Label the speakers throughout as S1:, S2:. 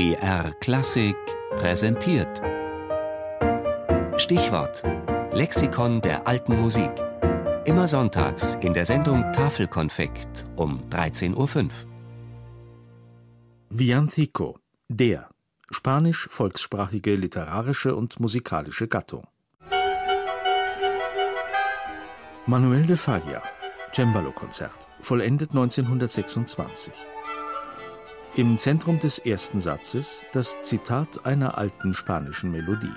S1: BR Klassik präsentiert. Stichwort: Lexikon der alten Musik. Immer sonntags in der Sendung Tafelkonfekt um 13.05 Uhr.
S2: Villancico, der spanisch-volkssprachige literarische und musikalische Gattung. Manuel de Falla, Cembalo-Konzert, vollendet 1926. Im Zentrum des ersten Satzes das Zitat einer alten spanischen Melodie.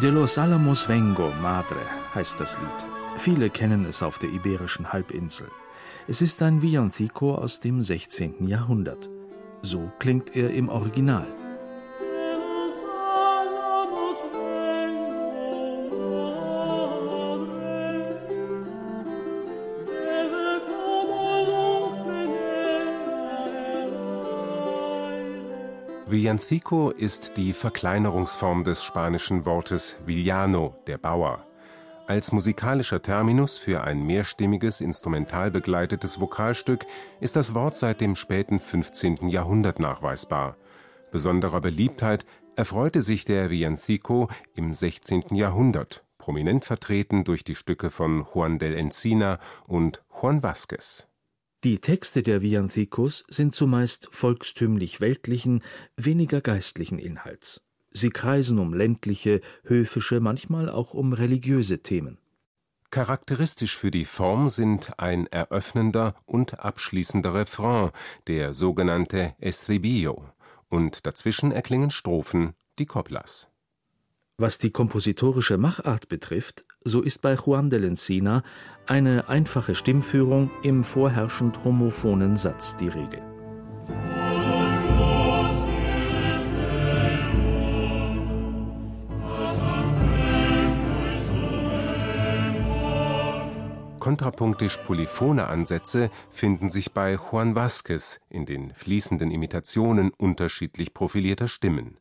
S2: De los Alamos vengo, Madre, heißt das Lied. Viele kennen es auf der iberischen Halbinsel. Es ist ein Villancico aus dem 16. Jahrhundert. So klingt er im Original.
S3: Villancico ist die Verkleinerungsform des spanischen Wortes villano, der Bauer. Als musikalischer Terminus für ein mehrstimmiges, instrumental begleitetes Vokalstück ist das Wort seit dem späten 15. Jahrhundert nachweisbar. Besonderer Beliebtheit erfreute sich der Villancico im 16. Jahrhundert, prominent vertreten durch die Stücke von Juan del Encina und Juan Vázquez.
S2: Die Texte der Villancicos sind zumeist volkstümlich-weltlichen, weniger geistlichen Inhalts. Sie kreisen um ländliche, höfische, manchmal auch um religiöse Themen.
S3: Charakteristisch für die Form sind ein eröffnender und abschließender Refrain, der sogenannte Estribillo, und dazwischen erklingen Strophen, die Coplas.
S2: Was die kompositorische Machart betrifft, so ist bei Juan de Encina eine einfache Stimmführung im vorherrschend homophonen Satz die Regel.
S3: Kontrapunktisch polyphone Ansätze finden sich bei Juan Vázquez in den fließenden Imitationen unterschiedlich profilierter Stimmen.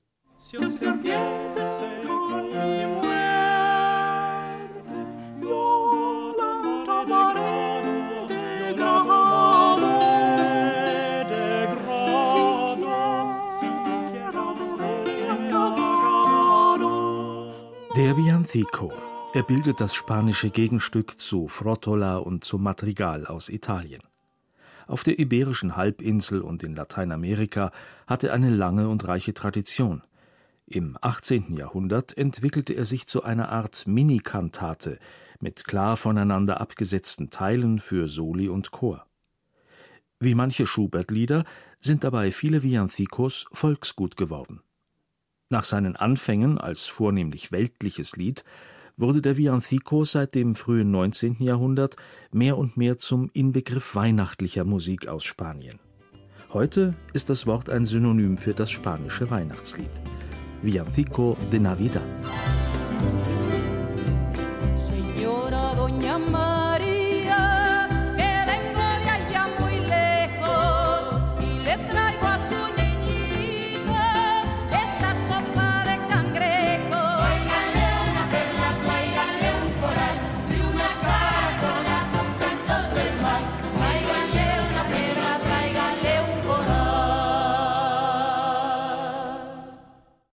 S2: Der Villancico. Er bildet das spanische Gegenstück zu Frottola und zu Madrigal aus Italien. Auf der iberischen Halbinsel und in Lateinamerika hat er eine lange und reiche Tradition. Im 18. Jahrhundert entwickelte er sich zu einer Art Minikantate mit klar voneinander abgesetzten Teilen für Soli und Chor. Wie manche Schubert-Lieder sind dabei viele Villancicos Volksgut geworden. Nach seinen Anfängen als vornehmlich weltliches Lied wurde der Villancico seit dem frühen 19. Jahrhundert mehr und mehr zum Inbegriff weihnachtlicher Musik aus Spanien. Heute ist das Wort ein Synonym für das spanische Weihnachtslied. Villancico de Navidad. Señora Doña